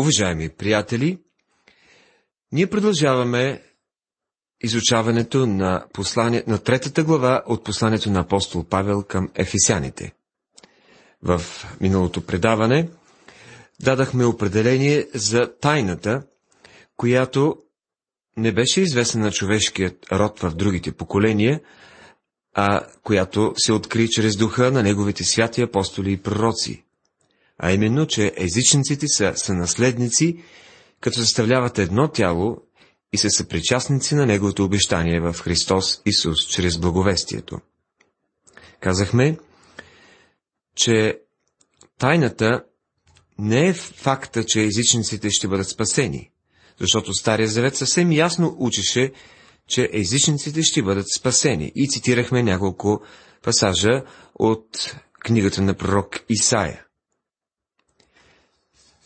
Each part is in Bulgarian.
Уважаеми приятели, ние продължаваме изучаването на, послание, на третата глава от посланието на апостол Павел към ефесяните. В миналото предаване дадахме определение за тайната, която не беше известна на човешкият род в другите поколения, а която се откри чрез духа на неговите святи апостоли и пророци. А именно, че езичниците са сънаследници, като съставляват едно тяло и са съпричастници на неговото обещание в Христос Исус чрез благовестието. Казахме, че тайната не е факта, че езичниците ще бъдат спасени, защото Стария Завет съвсем ясно учеше, че езичниците ще бъдат спасени. И цитирахме няколко пасажа от книгата на пророк Исаия.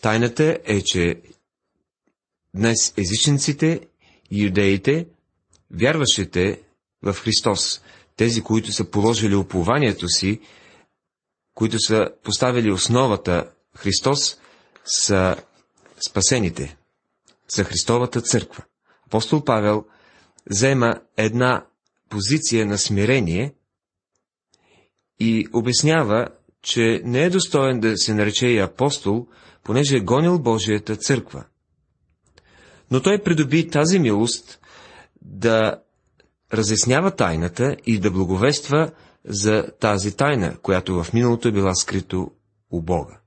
Тайната е, че днес езичниците, юдеите, вярващите в Христос, тези, които са положили упованието си, които са поставили основата Христос, са спасените, за Христовата църква. Апостол Павел взема една позиция на смирение и обяснява, че не е достоен да се нарече и апостол, понеже е гонил Божията църква. Но той придоби тази милост да разяснява тайната и да благовества за тази тайна, която в миналото е била скрито у Бога.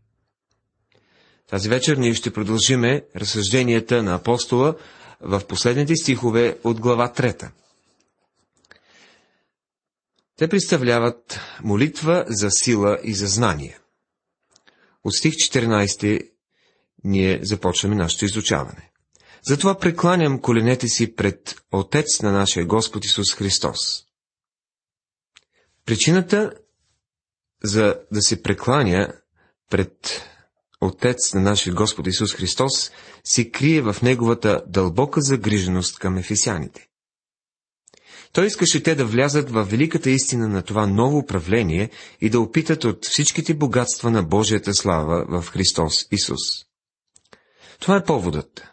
Тази вечер ние ще продължиме разсъжденията на апостола в последните стихове от глава 3. Те представляват молитва за сила и за знание. От стих 14 ние започваме нашето изучаване. Затова прекланям коленете си пред Отец на нашия Господ Исус Христос. Причината за да се прекланя пред Отец на нашия Господ Исус Христос се крие в Неговата дълбока загриженост към ефесяните. Той искаше те да влязат в великата истина на това ново управление и да опитат от всичките богатства на Божията слава в Христос Исус. Това е поводът.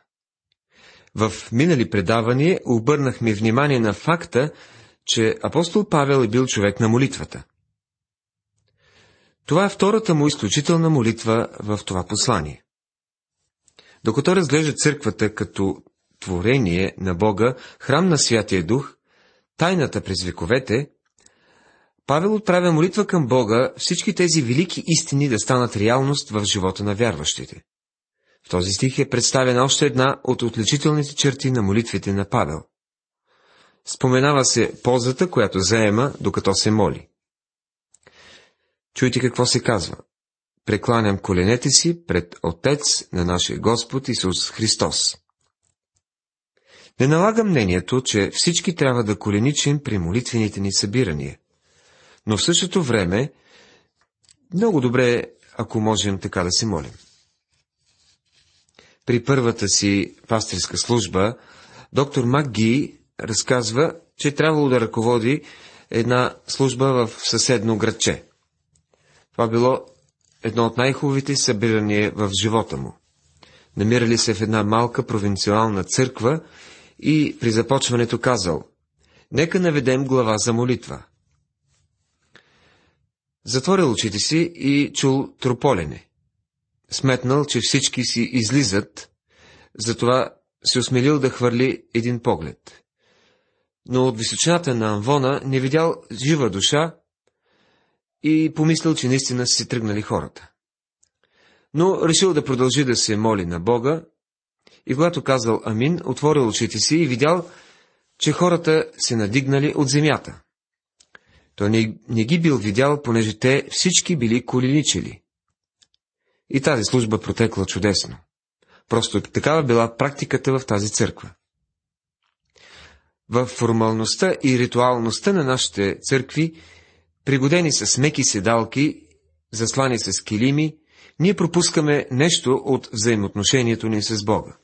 В минали предавания обърнахме внимание на факта, че апостол Павел е бил човек на молитвата. Това е втората му изключителна молитва в това послание. Докато разглежда църквата като творение на Бога, храм на Святия Дух, тайната през вековете, Павел отправя молитва към Бога всички тези велики истини да станат реалност в живота на вярващите. В този стих е представена още една от отличителните черти на молитвите на Павел. Споменава се позата, която заема, докато се моли. Чуйте какво се казва. Прекланям коленете си пред Отец на нашия Господ Исус Христос. Не налага мнението, че всички трябва да коленичим при молитвените ни събирания. Но в същото време, много добре ако можем така да се молим. При първата си пастирска служба, доктор Макги разказва, че е трябвало да ръководи една служба в съседно градче. Това било едно от най-хубавите събирания в живота му. Намирали се в една малка провинциална църква и при започването казал, нека наведем глава за молитва. Затворил очите си и чул трополене. Сметнал, че всички си излизат, затова се осмелил да хвърли един поглед. Но от височината на Анвона не видял жива душа и помислил, че наистина са си тръгнали хората. Но решил да продължи да се моли на Бога и когато казал Амин, отворил очите си и видял, че хората се надигнали от земята. Той не, не ги бил видял, понеже те всички били коленичили. И тази служба протекла чудесно. Просто такава била практиката в тази църква. В формалността и ритуалността на нашите църкви, пригодени с меки седалки, заслани с килими, ние пропускаме нещо от взаимоотношението ни с Бога.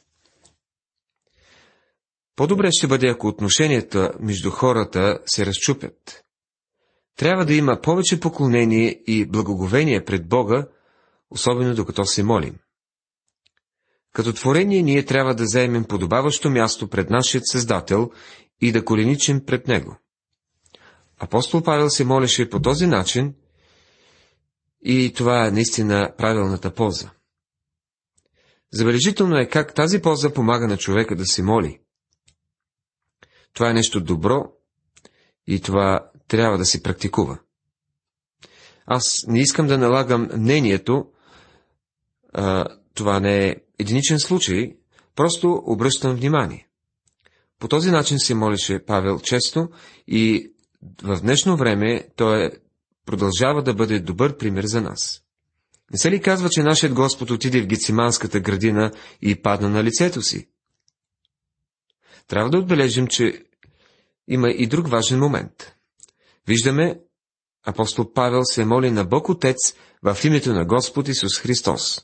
По-добре ще бъде, ако отношенията между хората се разчупят. Трябва да има повече поклонение и благоговение пред Бога, особено докато се молим. Като творение ние трябва да заемем подобаващо място пред нашият Създател и да коленичим пред Него. Апостол Павел се молеше по този начин и това е наистина правилната поза. Забележително е как тази поза помага на човека да се моли. Това е нещо добро и това трябва да се практикува. Аз не искам да налагам мнението, а, това не е единичен случай, просто обръщам внимание. По този начин се молеше Павел често и в днешно време той е, продължава да бъде добър пример за нас. Не се ли казва, че нашият Господ отиде в Гециманската градина и падна на лицето си? Трябва да отбележим, че има и друг важен момент. Виждаме, апостол Павел се моли на Бог Отец в името на Господ Исус Христос.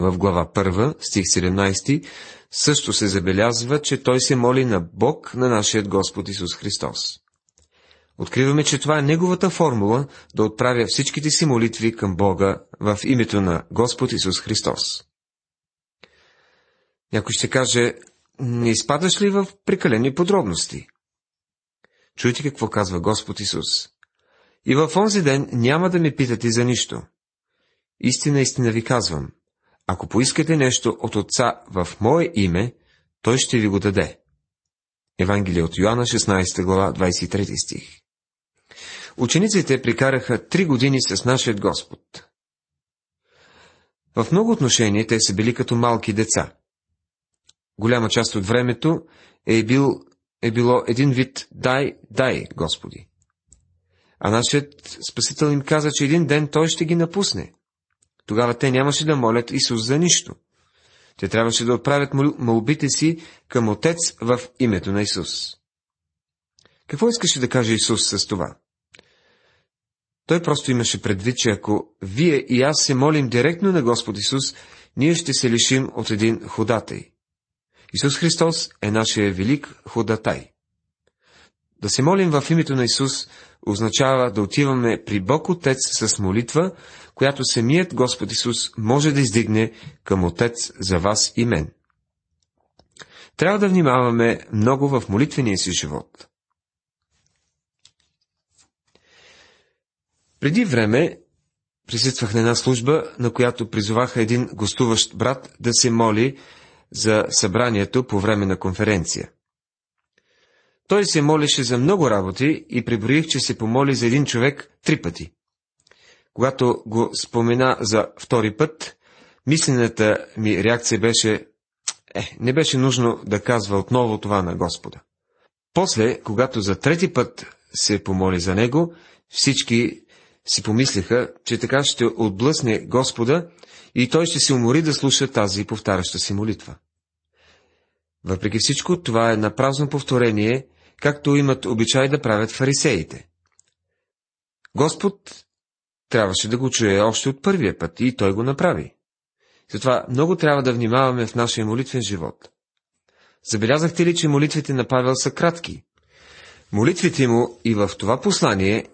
В глава 1, стих 17, също се забелязва, че той се моли на Бог на нашият Господ Исус Христос. Откриваме, че това е неговата формула да отправя всичките си молитви към Бога в името на Господ Исус Христос. Някой ще каже, не изпадаш ли в прекалени подробности? Чуйте какво казва Господ Исус. И в онзи ден няма да ме питате за нищо. Истина, истина ви казвам. Ако поискате нещо от Отца в Мое име, Той ще ви го даде. Евангелие от Йоанна, 16 глава, 23 стих. Учениците прикараха три години с нашия Господ. В много отношения те са били като малки деца. Голяма част от времето е, бил, е било един вид «дай, дай, Господи». А нашият Спасител им каза, че един ден Той ще ги напусне. Тогава те нямаше да молят Исус за нищо. Те трябваше да отправят молбите си към Отец в името на Исус. Какво искаше да каже Исус с това? Той просто имаше предвид, че ако вие и аз се молим директно на Господ Исус, ние ще се лишим от един ходатай. Исус Христос е нашия велик ходатай. Да се молим в името на Исус означава да отиваме при Бог Отец с молитва, която самият Господ Исус може да издигне към Отец за вас и мен. Трябва да внимаваме много в молитвения си живот. Преди време присъствах на една служба, на която призоваха един гостуващ брат да се моли за събранието по време на конференция. Той се молеше за много работи и приброих, че се помоли за един човек три пъти. Когато го спомена за втори път, мислената ми реакция беше, е, не беше нужно да казва отново това на Господа. После, когато за трети път се помоли за него, всички си помислиха, че така ще отблъсне Господа и той ще се умори да слуша тази повтаряща си молитва. Въпреки всичко, това е на празно повторение, както имат обичай да правят фарисеите. Господ трябваше да го чуе още от първия път и той го направи. Затова много трябва да внимаваме в нашия молитвен живот. Забелязахте ли, че молитвите на Павел са кратки? Молитвите му и в това послание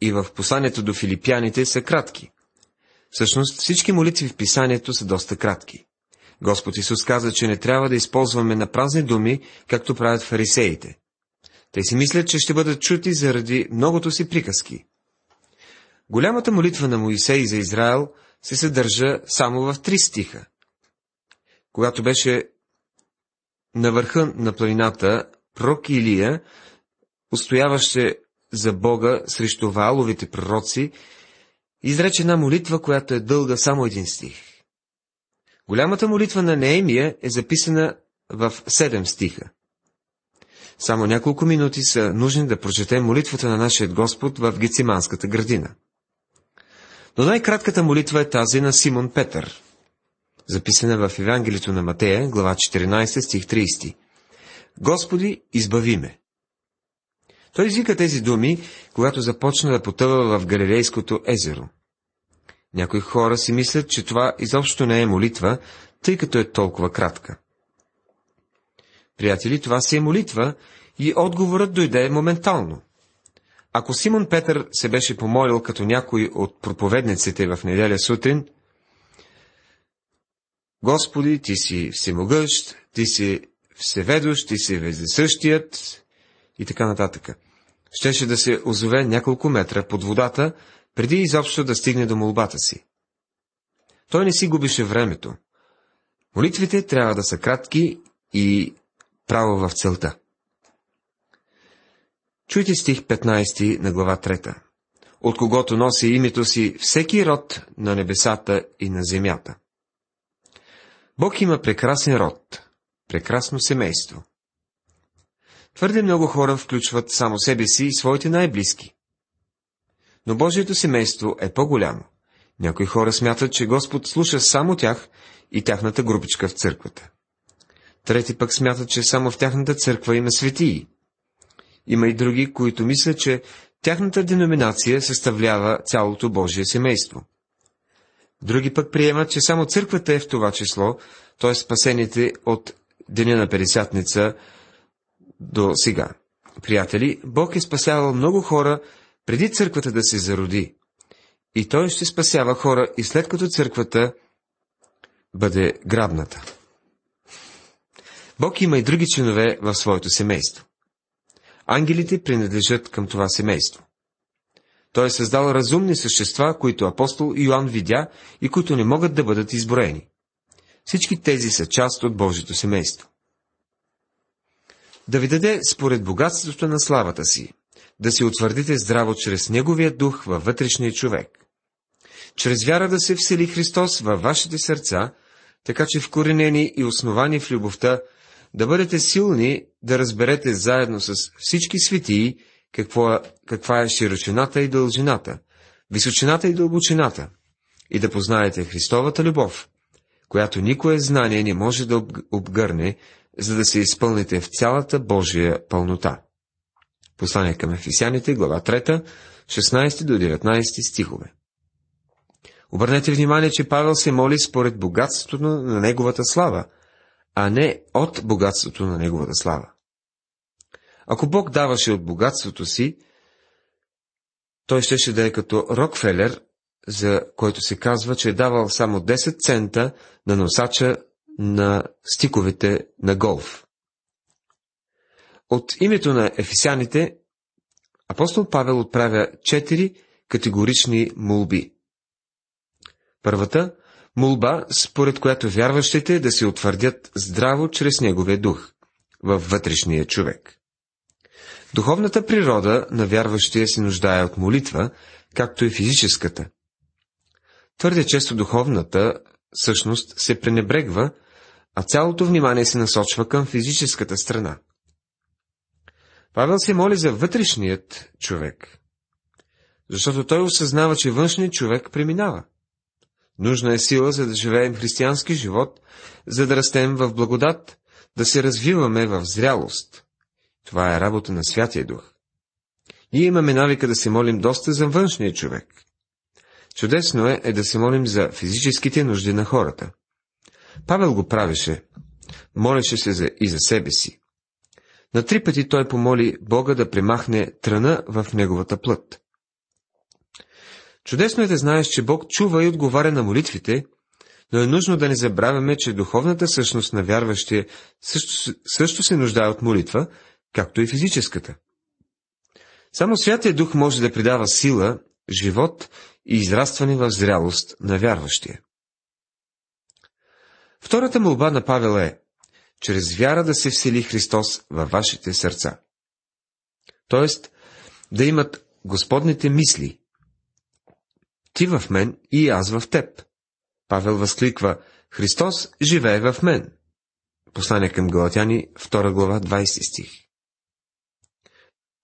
и в посланието до филипяните са кратки. Всъщност всички молитви в писанието са доста кратки. Господ Исус каза, че не трябва да използваме на празни думи, както правят фарисеите. Те си мислят, че ще бъдат чути заради многото си приказки. Голямата молитва на Моисей за Израел се съдържа само в три стиха. Когато беше на върха на планината, пророк Илия устояваше за Бога срещу Вааловите пророци, изрече една молитва, която е дълга само един стих. Голямата молитва на Неемия е записана в седем стиха. Само няколко минути са нужни да прочетем молитвата на нашия Господ в Гециманската градина. Но най-кратката молитва е тази на Симон Петър, записана в Евангелието на Матея, глава 14, стих 30. Господи, избави ме. Той извика тези думи, когато започна да потъва в Галилейското езеро. Някои хора си мислят, че това изобщо не е молитва, тъй като е толкова кратка. Приятели, това си е молитва и отговорът дойде моментално. Ако Симон Петър се беше помолил като някой от проповедниците в неделя сутрин, Господи, ти си всемогъщ, ти си всеведощ, ти си вездесъщият и така нататък. Щеше да се озове няколко метра под водата, преди изобщо да стигне до молбата си. Той не си губише времето. Молитвите трябва да са кратки и право в целта. Чуйте стих 15 на глава 3. От когото носи името си всеки род на небесата и на земята. Бог има прекрасен род, прекрасно семейство. Твърде много хора включват само себе си и своите най-близки. Но Божието семейство е по-голямо. Някои хора смятат, че Господ слуша само тях и тяхната групичка в църквата. Трети пък смятат, че само в тяхната църква има светии. Има и други, които мислят, че тяхната деноминация съставлява цялото Божие семейство. Други пък приемат, че само църквата е в това число, т.е. спасените от деня на Пересятница до сега. Приятели, Бог е спасявал много хора преди църквата да се зароди. И Той ще спасява хора и след като църквата бъде грабната. Бог има и други членове в своето семейство. Ангелите принадлежат към това семейство. Той е създал разумни същества, които апостол Йоанн видя и които не могат да бъдат изброени. Всички тези са част от Божието семейство. Да ви даде според богатството на славата си, да се утвърдите здраво чрез Неговия дух във вътрешния човек. Чрез вяра да се всели Христос във вашите сърца, така че вкоренени и основани в любовта, да бъдете силни да разберете заедно с всички светии какво, каква е широчината и дължината, височината и дълбочината, и да познаете Христовата любов, която никое знание не може да обгърне, за да се изпълните в цялата Божия пълнота. Послание към Ефисяните, глава 3, 16 до 19 стихове. Обърнете внимание, че Павел се моли според богатството на неговата слава, а не от богатството на неговата слава. Ако Бог даваше от богатството си, той щеше да е като Рокфелер, за който се казва, че е давал само 10 цента на носача на стиковете на голф. От името на ефисяните апостол Павел отправя четири категорични молби. Първата – молба, според която вярващите да се утвърдят здраво чрез неговия дух, във вътрешния човек. Духовната природа на вярващия се нуждае от молитва, както и физическата. Твърде често духовната същност се пренебрегва, а цялото внимание се насочва към физическата страна. Павел се моли за вътрешният човек, защото той осъзнава, че външният човек преминава. Нужна е сила, за да живеем християнски живот, за да растем в благодат, да се развиваме в зрялост. Това е работа на Святия Дух. Ние имаме навика да се молим доста за външния човек. Чудесно е, е да се молим за физическите нужди на хората. Павел го правеше. Молеше се за, и за себе си. На три пъти той помоли Бога да премахне тръна в неговата плът. Чудесно е да знаеш, че Бог чува и отговаря на молитвите, но е нужно да не забравяме, че духовната същност на вярващия също, също се нуждае от молитва, както и физическата. Само Святия Дух може да придава сила, живот и израстване в зрялост на вярващия. Втората молба на Павел е, чрез вяра да се всели Христос във вашите сърца. Тоест, да имат Господните мисли. Ти в мен и аз в теб. Павел възкликва, Христос живее в мен. Послание към Галатяни, 2 глава, 20 стих.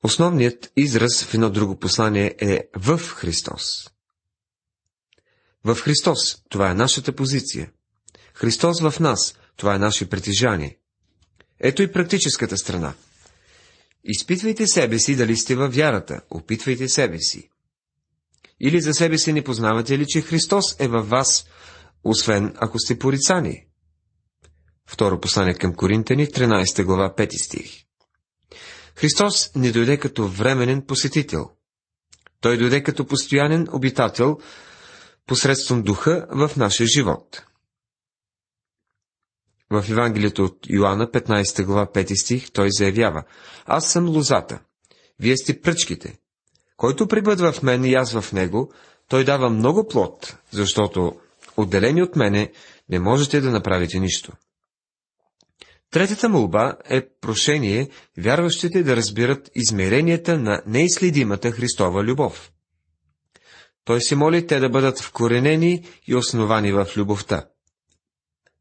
Основният израз в едно друго послание е в Христос. В Христос, това е нашата позиция. Христос в нас, това е наше притежание. Ето и практическата страна. Изпитвайте себе си дали сте във вярата, опитвайте себе си. Или за себе си не познавате ли, че Христос е във вас, освен ако сте порицани? Второ послание към Коринтени, 13 глава, 5 стих. Христос не дойде като временен посетител. Той дойде като постоянен обитател посредством духа в нашия живот. В Евангелието от Йоанна, 15 глава, 5 стих, той заявява, Аз съм лозата, вие сте пръчките. Който прибъдва в мен и аз в него, той дава много плод, защото отделени от мене не можете да направите нищо. Третата молба е прошение вярващите да разбират измеренията на неизследимата Христова любов. Той се моли те да бъдат вкоренени и основани в любовта.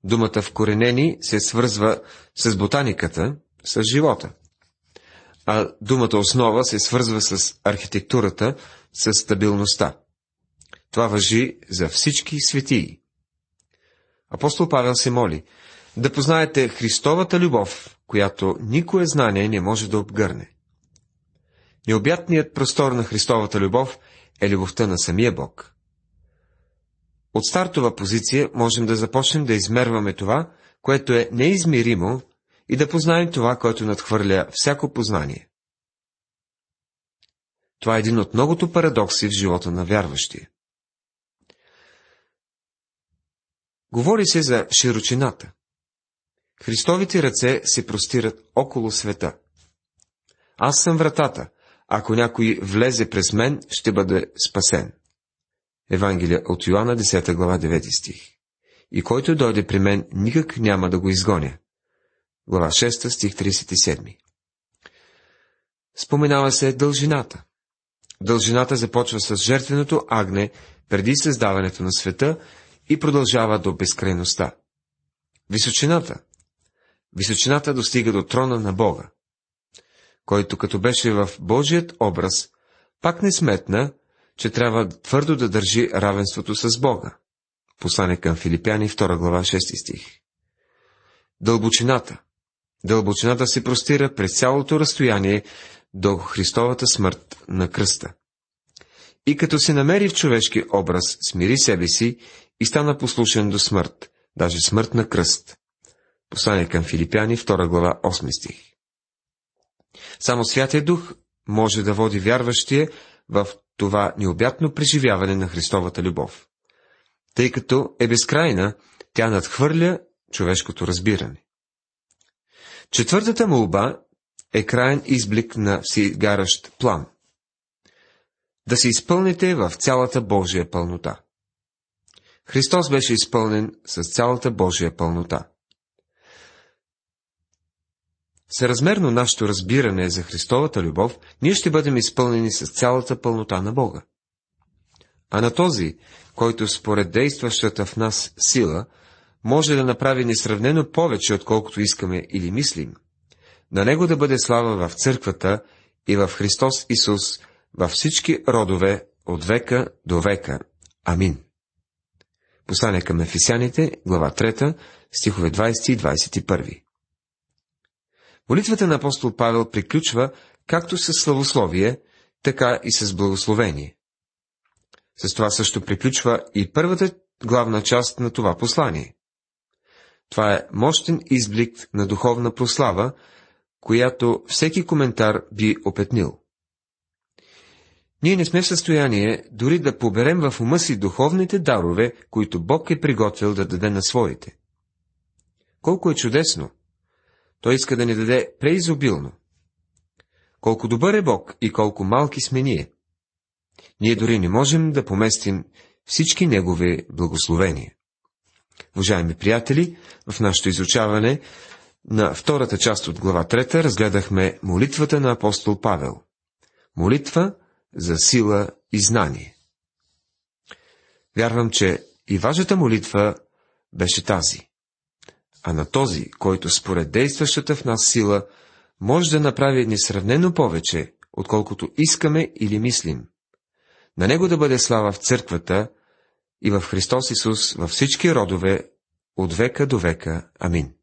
Думата вкоренени се свързва с ботаниката, с живота. А думата основа се свързва с архитектурата, с стабилността. Това въжи за всички светии. Апостол Павел се моли да познаете Христовата любов, която никое знание не може да обгърне. Необятният простор на Христовата любов е любовта на самия Бог. От стартова позиция можем да започнем да измерваме това, което е неизмеримо, и да познаем това, което надхвърля всяко познание. Това е един от многото парадокси в живота на вярващия. Говори се за широчината. Христовите ръце се простират около света. Аз съм вратата. Ако някой влезе през мен, ще бъде спасен. Евангелие от Йоанна, 10 глава, 9 стих. И който дойде при мен, никак няма да го изгоня. Глава 6, стих 37. Споменава се дължината. Дължината започва с жертвеното агне преди създаването на света и продължава до безкрайността. Височината. Височината достига до трона на Бога, който като беше в Божият образ, пак не сметна, че трябва твърдо да държи равенството с Бога. Послание към Филипяни, 2 глава, 6 стих. Дълбочината. Дълбочината се простира през цялото разстояние до Христовата смърт на кръста. И като се намери в човешки образ, смири себе си и стана послушен до смърт, даже смърт на кръст. Послание към Филипяни, 2 глава, 8 стих. Само Святия Дух може да води вярващия в това необятно преживяване на Христовата любов. Тъй като е безкрайна, тя надхвърля човешкото разбиране. Четвъртата молба е краен изблик на всегаращ план. Да се изпълните в цялата Божия пълнота. Христос беше изпълнен с цялата Божия пълнота. Съразмерно нашето разбиране за Христовата любов, ние ще бъдем изпълнени с цялата пълнота на Бога. А на този, който според действащата в нас сила, може да направи несравнено повече, отколкото искаме или мислим, на Него да бъде слава в църквата и в Христос Исус във всички родове от века до века. Амин. Послание към Ефесяните, глава 3, стихове 20 и 21. Молитвата на апостол Павел приключва както с славословие, така и с благословение. С това също приключва и първата главна част на това послание. Това е мощен изблик на духовна прослава, която всеки коментар би опетнил. Ние не сме в състояние дори да поберем в ума си духовните дарове, които Бог е приготвил да даде на своите. Колко е чудесно! Той иска да ни даде преизобилно. Колко добър е Бог и колко малки сме ние. Ние дори не можем да поместим всички Негови благословения. Уважаеми приятели, в нашето изучаване на втората част от глава 3 разгледахме молитвата на апостол Павел. Молитва за сила и знание. Вярвам, че и вашата молитва беше тази а на този, който според действащата в нас сила може да направи несравнено повече, отколкото искаме или мислим. На него да бъде слава в църквата и в Христос Исус във всички родове, от века до века. Амин.